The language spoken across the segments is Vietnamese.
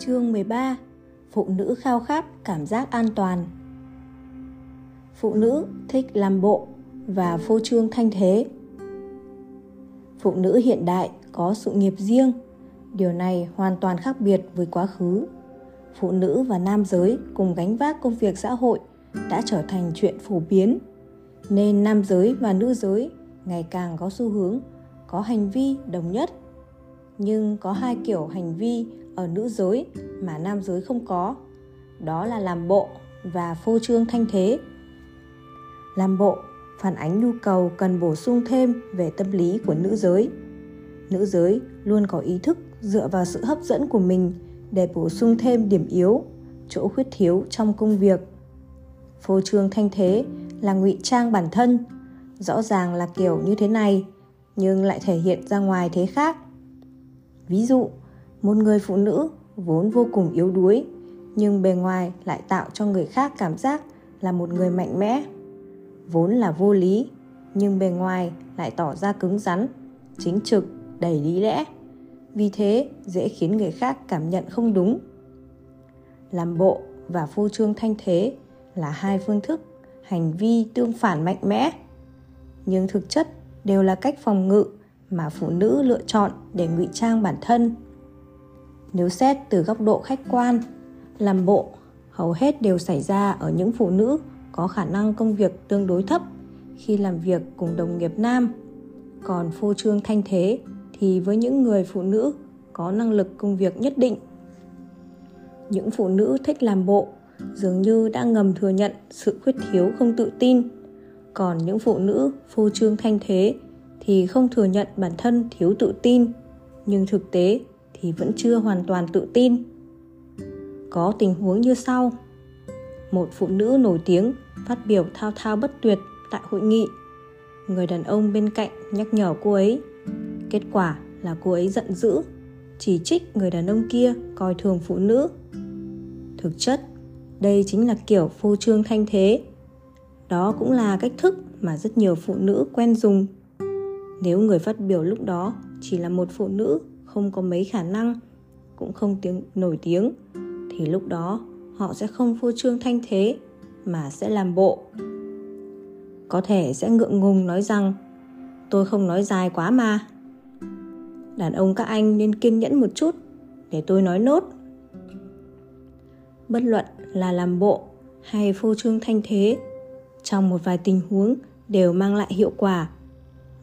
Chương 13 Phụ nữ khao khát cảm giác an toàn. Phụ nữ thích làm bộ và phô trương thanh thế. Phụ nữ hiện đại có sự nghiệp riêng, Điều này hoàn toàn khác biệt với quá khứ. Phụ nữ và nam giới cùng gánh vác công việc xã hội đã trở thành chuyện phổ biến, nên nam giới và nữ giới ngày càng có xu hướng, có hành vi đồng nhất nhưng có hai kiểu hành vi ở nữ giới mà nam giới không có. Đó là làm bộ và phô trương thanh thế. Làm bộ phản ánh nhu cầu cần bổ sung thêm về tâm lý của nữ giới. Nữ giới luôn có ý thức dựa vào sự hấp dẫn của mình để bổ sung thêm điểm yếu, chỗ khuyết thiếu trong công việc. Phô trương thanh thế là ngụy trang bản thân, rõ ràng là kiểu như thế này, nhưng lại thể hiện ra ngoài thế khác ví dụ, một người phụ nữ vốn vô cùng yếu đuối, nhưng bề ngoài lại tạo cho người khác cảm giác là một người mạnh mẽ. Vốn là vô lý, nhưng bề ngoài lại tỏ ra cứng rắn, chính trực, đầy lý lẽ. Vì thế, dễ khiến người khác cảm nhận không đúng. Làm bộ và phô trương thanh thế là hai phương thức hành vi tương phản mạnh mẽ. Nhưng thực chất đều là cách phòng ngự mà phụ nữ lựa chọn để ngụy trang bản thân. Nếu xét từ góc độ khách quan, làm bộ, hầu hết đều xảy ra ở những phụ nữ có khả năng công việc tương đối thấp khi làm việc cùng đồng nghiệp nam. Còn phô trương thanh thế thì với những người phụ nữ có năng lực công việc nhất định. Những phụ nữ thích làm bộ dường như đã ngầm thừa nhận sự khuyết thiếu không tự tin. Còn những phụ nữ phô trương thanh thế thì không thừa nhận bản thân thiếu tự tin, nhưng thực tế thì vẫn chưa hoàn toàn tự tin. Có tình huống như sau. Một phụ nữ nổi tiếng phát biểu thao thao bất tuyệt tại hội nghị. Người đàn ông bên cạnh nhắc nhở cô ấy. Kết quả là cô ấy giận dữ, chỉ trích người đàn ông kia coi thường phụ nữ. Thực chất, đây chính là kiểu phô trương thanh thế. Đó cũng là cách thức mà rất nhiều phụ nữ quen dùng nếu người phát biểu lúc đó chỉ là một phụ nữ, không có mấy khả năng, cũng không tiếng, nổi tiếng, thì lúc đó họ sẽ không phô trương thanh thế, mà sẽ làm bộ. Có thể sẽ ngượng ngùng nói rằng, tôi không nói dài quá mà. Đàn ông các anh nên kiên nhẫn một chút để tôi nói nốt. Bất luận là làm bộ hay phô trương thanh thế, trong một vài tình huống đều mang lại hiệu quả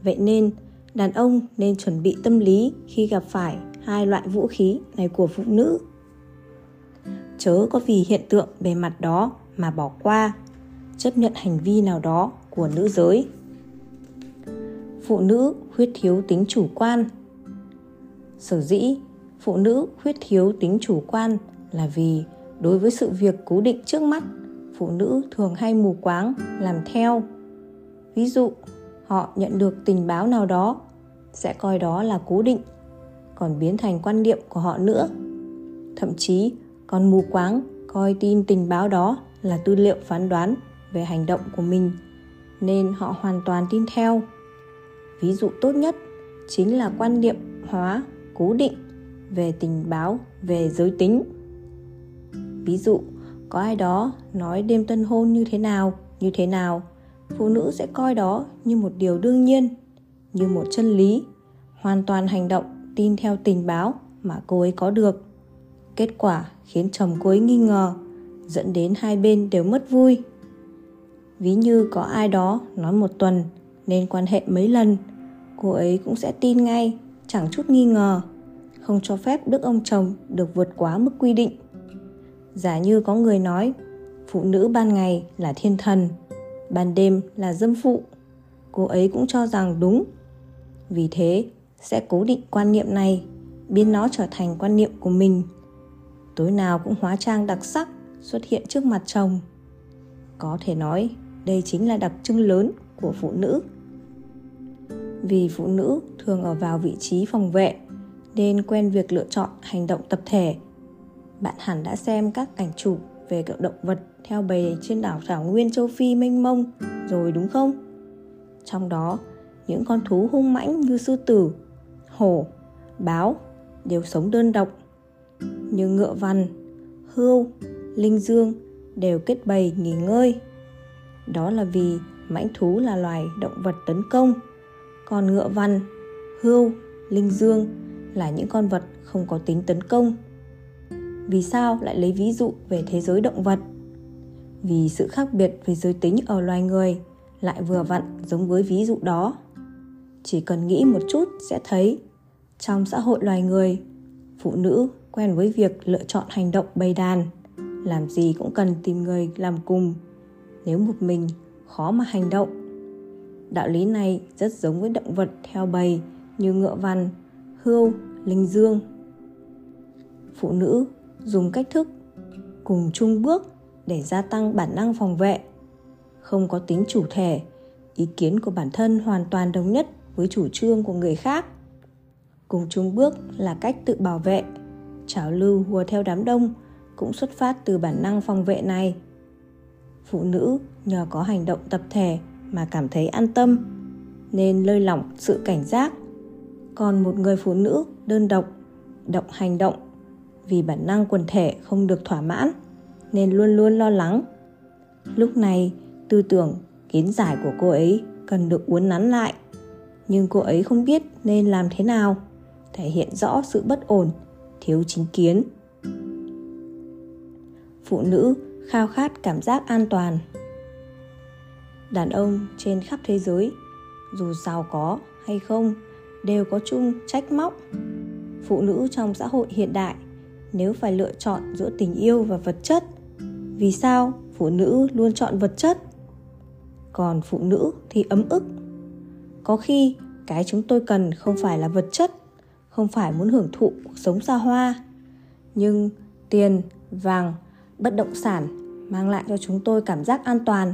vậy nên, đàn ông nên chuẩn bị tâm lý khi gặp phải hai loại vũ khí này của phụ nữ. Chớ có vì hiện tượng bề mặt đó mà bỏ qua, chấp nhận hành vi nào đó của nữ giới. Phụ nữ khuyết thiếu tính chủ quan. Sở dĩ phụ nữ khuyết thiếu tính chủ quan là vì đối với sự việc cố định trước mắt, phụ nữ thường hay mù quáng, làm theo. Ví dụ họ nhận được tình báo nào đó, sẽ coi đó là cố định, còn biến thành quan niệm của họ nữa. Thậm chí, còn mù quáng coi tin tình báo đó là tư liệu phán đoán về hành động của mình, nên họ hoàn toàn tin theo. Ví dụ tốt nhất chính là quan niệm hóa cố định về tình báo về giới tính. Ví dụ, có ai đó nói đêm tân hôn như thế nào, như thế nào? Phụ nữ sẽ coi đó như một điều đương nhiên, như một chân lý, hoàn toàn hành động, tin theo tình báo mà cô ấy có được. Kết quả khiến chồng cô ấy nghi ngờ, dẫn đến hai bên đều mất vui. Ví như có ai đó nói một tuần nên quan hệ mấy lần, cô ấy cũng sẽ tin ngay, chẳng chút nghi ngờ, không cho phép đức ông chồng được vượt quá mức quy định. Giả như có người nói, phụ nữ ban ngày là thiên thần ban đêm là dâm phụ. Cô ấy cũng cho rằng đúng. Vì thế, sẽ cố định quan niệm này, biến nó trở thành quan niệm của mình. Tối nào cũng hóa trang đặc sắc, xuất hiện trước mặt chồng. Có thể nói, đây chính là đặc trưng lớn của phụ nữ. Vì phụ nữ thường ở vào vị trí phòng vệ, nên quen việc lựa chọn hành động tập thể. Bạn hẳn đã xem các ảnh chụp về các động vật theo bầy trên đảo thảo nguyên châu Phi mênh mông rồi đúng không? Trong đó, những con thú hung mãnh như sư tử, hổ, báo đều sống đơn độc. như ngựa văn, hươu, linh dương đều kết bầy nghỉ ngơi. Đó là vì mãnh thú là loài động vật tấn công, còn ngựa văn, hươu, linh dương là những con vật không có tính tấn công. Vì sao lại lấy ví dụ về thế giới động vật? Vì sự khác biệt về giới tính ở loài người lại vừa vặn giống với ví dụ đó. Chỉ cần nghĩ một chút sẽ thấy trong xã hội loài người, phụ nữ quen với việc lựa chọn hành động bầy đàn, làm gì cũng cần tìm người làm cùng. Nếu một mình khó mà hành động. Đạo lý này rất giống với động vật theo bầy như ngựa văn, hươu, linh dương. Phụ nữ dùng cách thức cùng chung bước để gia tăng bản năng phòng vệ. Không có tính chủ thể, ý kiến của bản thân hoàn toàn đồng nhất với chủ trương của người khác. Cùng chung bước là cách tự bảo vệ. Trào lưu hùa theo đám đông cũng xuất phát từ bản năng phòng vệ này. Phụ nữ nhờ có hành động tập thể mà cảm thấy an tâm, nên lơi lỏng sự cảnh giác. Còn một người phụ nữ đơn độc, động hành động, vì bản năng quần thể không được thỏa mãn nên luôn luôn lo lắng. Lúc này, tư tưởng, kiến giải của cô ấy cần được uốn nắn lại. Nhưng cô ấy không biết nên làm thế nào, thể hiện rõ sự bất ổn, thiếu chính kiến. Phụ nữ khao khát cảm giác an toàn. Đàn ông trên khắp thế giới, dù giàu có hay không, đều có chung trách móc. Phụ nữ trong xã hội hiện đại, nếu phải lựa chọn giữa tình yêu và vật chất vì sao phụ nữ luôn chọn vật chất, còn phụ nữ thì ấm ức? Có khi cái chúng tôi cần không phải là vật chất, không phải muốn hưởng thụ cuộc sống xa hoa, nhưng tiền, vàng, bất động sản mang lại cho chúng tôi cảm giác an toàn.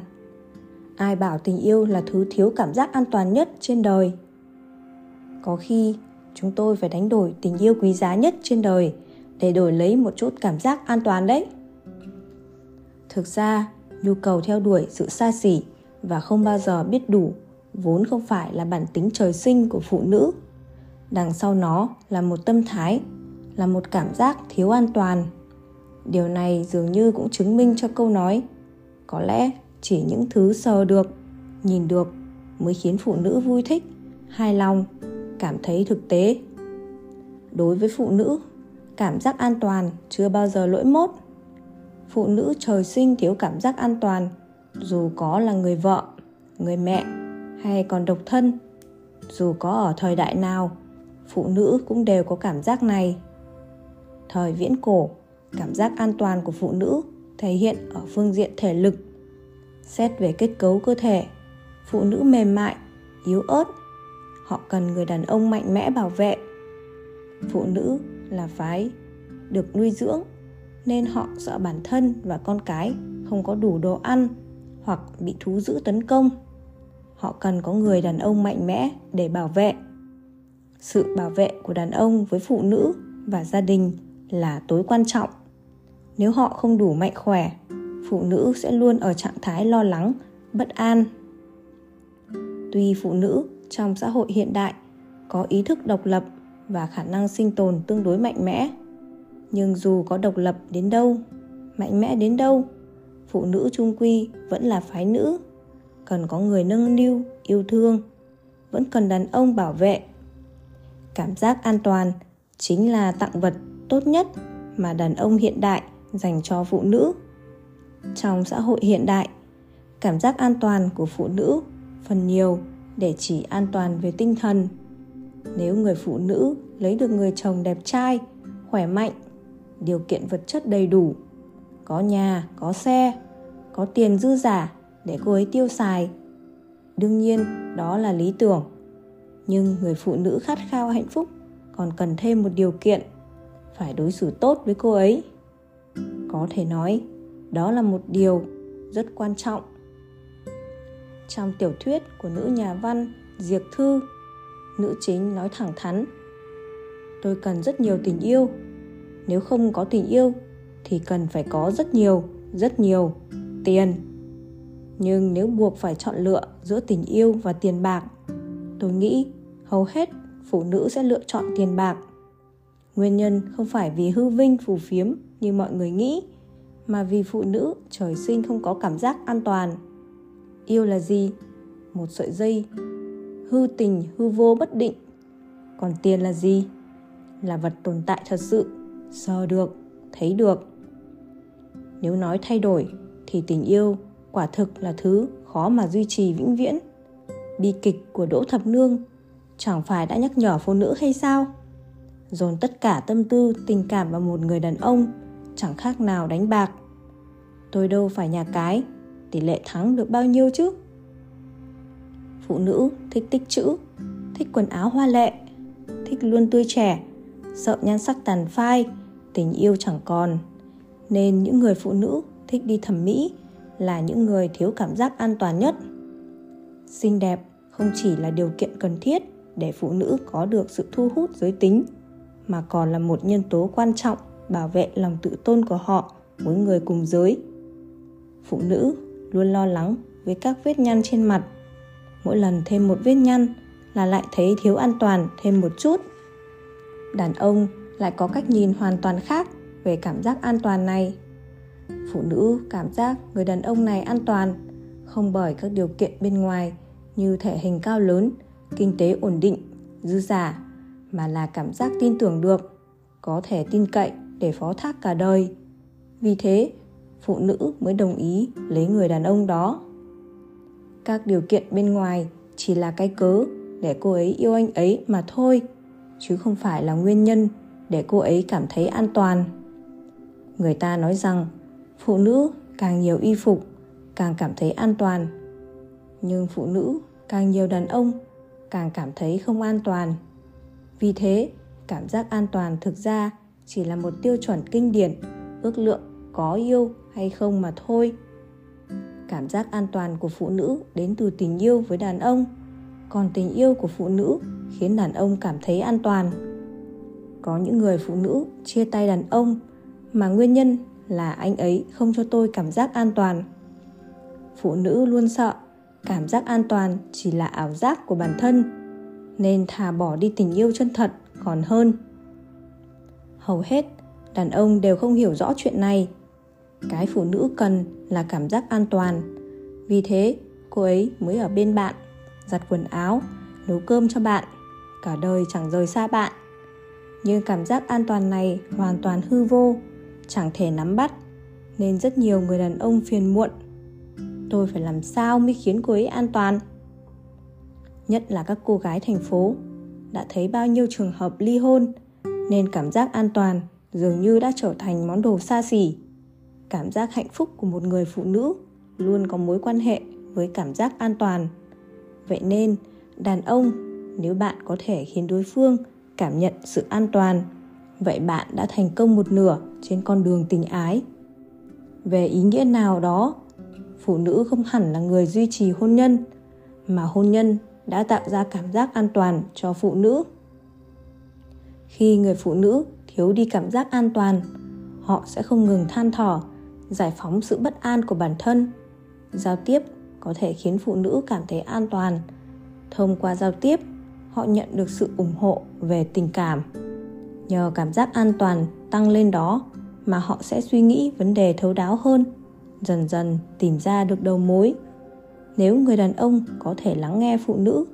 Ai bảo tình yêu là thứ thiếu cảm giác an toàn nhất trên đời? Có khi chúng tôi phải đánh đổi tình yêu quý giá nhất trên đời để đổi lấy một chút cảm giác an toàn đấy thực ra, nhu cầu theo đuổi sự xa xỉ và không bao giờ biết đủ vốn không phải là bản tính trời sinh của phụ nữ. Đằng sau nó là một tâm thái, là một cảm giác thiếu an toàn. Điều này dường như cũng chứng minh cho câu nói, có lẽ chỉ những thứ sờ được, nhìn được mới khiến phụ nữ vui thích, hài lòng, cảm thấy thực tế. Đối với phụ nữ, cảm giác an toàn chưa bao giờ lỗi mốt phụ nữ trời sinh thiếu cảm giác an toàn, dù có là người vợ, người mẹ hay còn độc thân, dù có ở thời đại nào, phụ nữ cũng đều có cảm giác này. Thời viễn cổ, cảm giác an toàn của phụ nữ thể hiện ở phương diện thể lực. Xét về kết cấu cơ thể, phụ nữ mềm mại, yếu ớt, họ cần người đàn ông mạnh mẽ bảo vệ. Phụ nữ là phái được nuôi dưỡng nên họ sợ bản thân và con cái không có đủ đồ ăn hoặc bị thú dữ tấn công. Họ cần có người đàn ông mạnh mẽ để bảo vệ. Sự bảo vệ của đàn ông với phụ nữ và gia đình là tối quan trọng. Nếu họ không đủ mạnh khỏe, phụ nữ sẽ luôn ở trạng thái lo lắng, bất an. Tuy phụ nữ trong xã hội hiện đại có ý thức độc lập và khả năng sinh tồn tương đối mạnh mẽ nhưng dù có độc lập đến đâu, mạnh mẽ đến đâu, phụ nữ trung quy vẫn là phái nữ. Cần có người nâng niu, yêu thương, vẫn cần đàn ông bảo vệ. Cảm giác an toàn chính là tặng vật tốt nhất mà đàn ông hiện đại dành cho phụ nữ. Trong xã hội hiện đại, cảm giác an toàn của phụ nữ phần nhiều để chỉ an toàn về tinh thần. Nếu người phụ nữ lấy được người chồng đẹp trai, khỏe mạnh điều kiện vật chất đầy đủ. Có nhà, có xe, có tiền dư giả để cô ấy tiêu xài. Đương nhiên, đó là lý tưởng. Nhưng người phụ nữ khát khao hạnh phúc còn cần thêm một điều kiện, phải đối xử tốt với cô ấy. Có thể nói, đó là một điều rất quan trọng. Trong tiểu thuyết của nữ nhà văn Diệc thư, nữ chính nói thẳng thắn, tôi cần rất nhiều tình yêu nếu không có tình yêu, thì cần phải có rất nhiều rất nhiều tiền. Nhưng nếu buộc phải chọn lựa giữa tình yêu và tiền bạc, tôi nghĩ hầu hết phụ nữ sẽ lựa chọn tiền bạc. Nguyên nhân không phải vì hư vinh phù phiếm như mọi người nghĩ, mà vì phụ nữ, trời sinh không có cảm giác an toàn. Yêu là gì? Một sợi dây. Hư tình, hư vô bất định. Còn tiền là gì? Là vật tồn tại thật sự sờ được, thấy được. Nếu nói thay đổi, thì tình yêu quả thực là thứ khó mà duy trì vĩnh viễn. Bi kịch của đỗ thập nương, chẳng phải đã nhắc nhở phụ nữ hay sao? Dồn tất cả tâm tư, tình cảm vào một người đàn ông, chẳng khác nào đánh bạc. Tôi đâu phải nhà cái, tỷ lệ thắng được bao nhiêu chứ? Phụ nữ thích tích chữ, thích quần áo hoa lệ, thích luôn tươi trẻ, sợ nhan sắc tàn phai tình yêu chẳng còn. Nên những người phụ nữ thích đi thẩm mỹ là những người thiếu cảm giác an toàn nhất. Xinh đẹp không chỉ là điều kiện cần thiết để phụ nữ có được sự thu hút giới tính, mà còn là một nhân tố quan trọng bảo vệ lòng tự tôn của họ với người cùng giới. Phụ nữ luôn lo lắng với các vết nhăn trên mặt. Mỗi lần thêm một vết nhăn là lại thấy thiếu an toàn thêm một chút. Đàn ông lại có cách nhìn hoàn toàn khác về cảm giác an toàn này. Phụ nữ cảm giác người đàn ông này an toàn, không bởi các điều kiện bên ngoài như thể hình cao lớn, kinh tế ổn định, dư giả mà là cảm giác tin tưởng được, có thể tin cậy để phó thác cả đời. Vì thế, phụ nữ mới đồng ý lấy người đàn ông đó. Các điều kiện bên ngoài chỉ là cái cớ để cô ấy yêu anh ấy mà thôi, chứ không phải là nguyên nhân để cô ấy cảm thấy an toàn. Người ta nói rằng, phụ nữ càng nhiều y phục, càng cảm thấy an toàn. Nhưng phụ nữ càng nhiều đàn ông, càng cảm thấy không an toàn. Vì thế, cảm giác an toàn thực ra chỉ là một tiêu chuẩn kinh điển, ước lượng có yêu hay không mà thôi. Cảm giác an toàn của phụ nữ đến từ tình yêu với đàn ông, còn tình yêu của phụ nữ khiến đàn ông cảm thấy an toàn có những người phụ nữ chia tay đàn ông mà nguyên nhân là anh ấy không cho tôi cảm giác an toàn. Phụ nữ luôn sợ cảm giác an toàn chỉ là ảo giác của bản thân, nên thà bỏ đi tình yêu chân thật còn hơn. Hầu hết đàn ông đều không hiểu rõ chuyện này. Cái phụ nữ cần là cảm giác an toàn. Vì thế, cô ấy mới ở bên bạn, giặt quần áo, nấu cơm cho bạn, cả đời chẳng rời xa bạn nhưng cảm giác an toàn này hoàn toàn hư vô, chẳng thể nắm bắt, nên rất nhiều người đàn ông phiền muộn. Tôi phải làm sao mới khiến cô ấy an toàn? Nhất là các cô gái thành phố, đã thấy bao nhiêu trường hợp ly hôn, nên cảm giác an toàn dường như đã trở thành món đồ xa xỉ. Cảm giác hạnh phúc của một người phụ nữ luôn có mối quan hệ với cảm giác an toàn. Vậy nên, đàn ông, nếu bạn có thể khiến đối phương cảm nhận sự an toàn. Vậy bạn đã thành công một nửa trên con đường tình ái. Về ý nghĩa nào đó, phụ nữ không hẳn là người duy trì hôn nhân, mà hôn nhân đã tạo ra cảm giác an toàn cho phụ nữ. Khi người phụ nữ thiếu đi cảm giác an toàn, họ sẽ không ngừng than thở, giải phóng sự bất an của bản thân. Giao tiếp có thể khiến phụ nữ cảm thấy an toàn. Thông qua giao tiếp họ nhận được sự ủng hộ về tình cảm. Nhờ cảm giác an toàn tăng lên đó mà họ sẽ suy nghĩ vấn đề thấu đáo hơn, dần dần tìm ra được đầu mối. Nếu người đàn ông có thể lắng nghe phụ nữ,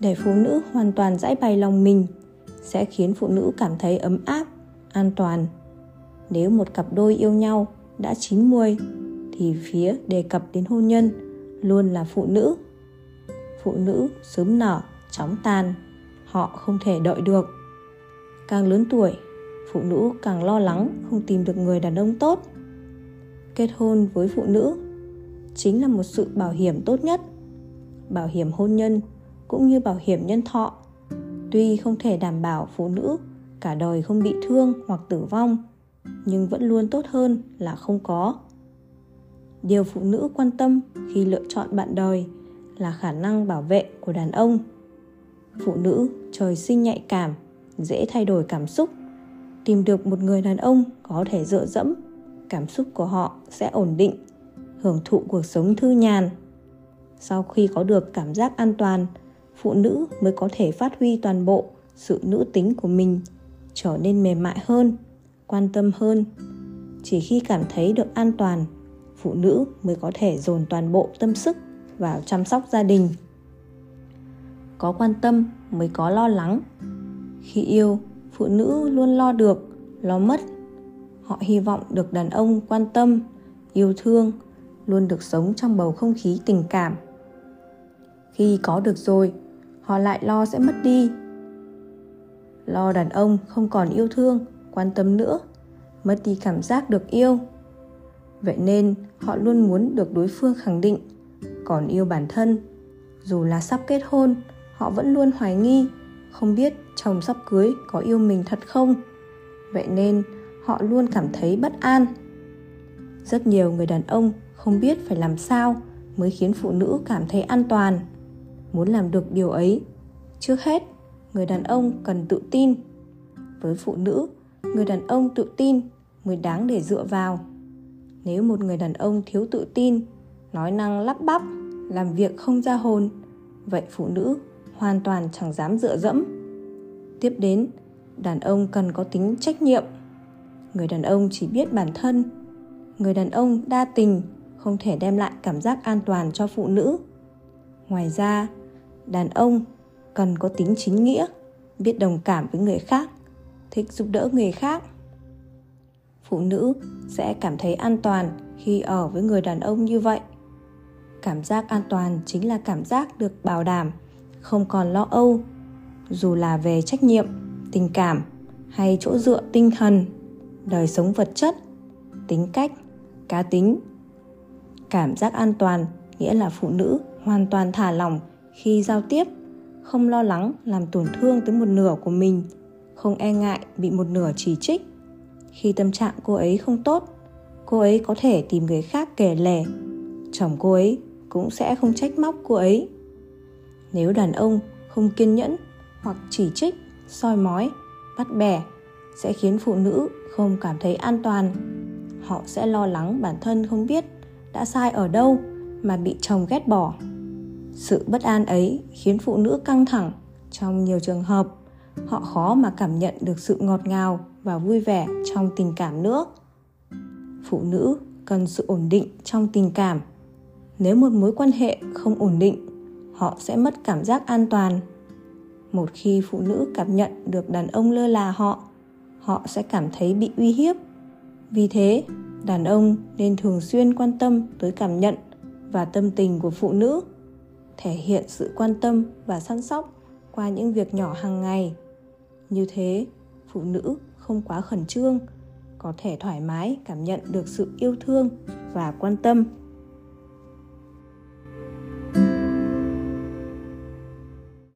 để phụ nữ hoàn toàn giải bày lòng mình, sẽ khiến phụ nữ cảm thấy ấm áp, an toàn. Nếu một cặp đôi yêu nhau đã chín muồi, thì phía đề cập đến hôn nhân luôn là phụ nữ. Phụ nữ sớm nở chóng tàn họ không thể đợi được. Càng lớn tuổi, phụ nữ càng lo lắng không tìm được người đàn ông tốt. Kết hôn với phụ nữ chính là một sự bảo hiểm tốt nhất. Bảo hiểm hôn nhân cũng như bảo hiểm nhân thọ, tuy không thể đảm bảo phụ nữ cả đời không bị thương hoặc tử vong, nhưng vẫn luôn tốt hơn là không có. Điều phụ nữ quan tâm khi lựa chọn bạn đời là khả năng bảo vệ của đàn ông phụ nữ, trời sinh nhạy cảm, dễ thay đổi cảm xúc. Tìm được một người đàn ông có thể dựa dẫm, cảm xúc của họ sẽ ổn định, hưởng thụ cuộc sống thư nhàn. Sau khi có được cảm giác an toàn, phụ nữ mới có thể phát huy toàn bộ sự nữ tính của mình, trở nên mềm mại hơn, quan tâm hơn. Chỉ khi cảm thấy được an toàn, phụ nữ mới có thể dồn toàn bộ tâm sức vào chăm sóc gia đình có quan tâm mới có lo lắng. Khi yêu, phụ nữ luôn lo được, lo mất. Họ hy vọng được đàn ông quan tâm, yêu thương, luôn được sống trong bầu không khí tình cảm. Khi có được rồi, họ lại lo sẽ mất đi. Lo đàn ông không còn yêu thương, quan tâm nữa, mất đi cảm giác được yêu. Vậy nên, họ luôn muốn được đối phương khẳng định, còn yêu bản thân, dù là sắp kết hôn họ vẫn luôn hoài nghi, không biết chồng sắp cưới có yêu mình thật không. Vậy nên, họ luôn cảm thấy bất an. Rất nhiều người đàn ông không biết phải làm sao mới khiến phụ nữ cảm thấy an toàn. Muốn làm được điều ấy, trước hết, người đàn ông cần tự tin. Với phụ nữ, người đàn ông tự tin mới đáng để dựa vào. Nếu một người đàn ông thiếu tự tin, nói năng lắp bắp, làm việc không ra hồn, vậy phụ nữ hoàn toàn chẳng dám dựa dẫm. Tiếp đến, đàn ông cần có tính trách nhiệm. Người đàn ông chỉ biết bản thân. Người đàn ông đa tình, không thể đem lại cảm giác an toàn cho phụ nữ. Ngoài ra, đàn ông cần có tính chính nghĩa, biết đồng cảm với người khác, thích giúp đỡ người khác. Phụ nữ sẽ cảm thấy an toàn khi ở với người đàn ông như vậy. Cảm giác an toàn chính là cảm giác được bảo đảm không còn lo âu, dù là về trách nhiệm, tình cảm hay chỗ dựa tinh thần, đời sống vật chất, tính cách, cá tính. Cảm giác an toàn, nghĩa là phụ nữ hoàn toàn thả lỏng khi giao tiếp, không lo lắng làm tổn thương tới một nửa của mình, không e ngại bị một nửa chỉ trích. Khi tâm trạng cô ấy không tốt, cô ấy có thể tìm người khác kể lể. Chồng cô ấy cũng sẽ không trách móc cô ấy nếu đàn ông không kiên nhẫn hoặc chỉ trích, soi mói, bắt bẻ sẽ khiến phụ nữ không cảm thấy an toàn. Họ sẽ lo lắng bản thân không biết đã sai ở đâu mà bị chồng ghét bỏ. Sự bất an ấy khiến phụ nữ căng thẳng trong nhiều trường hợp. Họ khó mà cảm nhận được sự ngọt ngào và vui vẻ trong tình cảm nữa. Phụ nữ cần sự ổn định trong tình cảm. Nếu một mối quan hệ không ổn định họ sẽ mất cảm giác an toàn. Một khi phụ nữ cảm nhận được đàn ông lơ là họ họ sẽ cảm thấy bị uy hiếp. Vì thế, đàn ông nên thường xuyên quan tâm tới cảm nhận và tâm tình của phụ nữ, thể hiện sự quan tâm và săn sóc qua những việc nhỏ hàng ngày. Như thế, phụ nữ không quá khẩn trương, có thể thoải mái cảm nhận được sự yêu thương và quan tâm.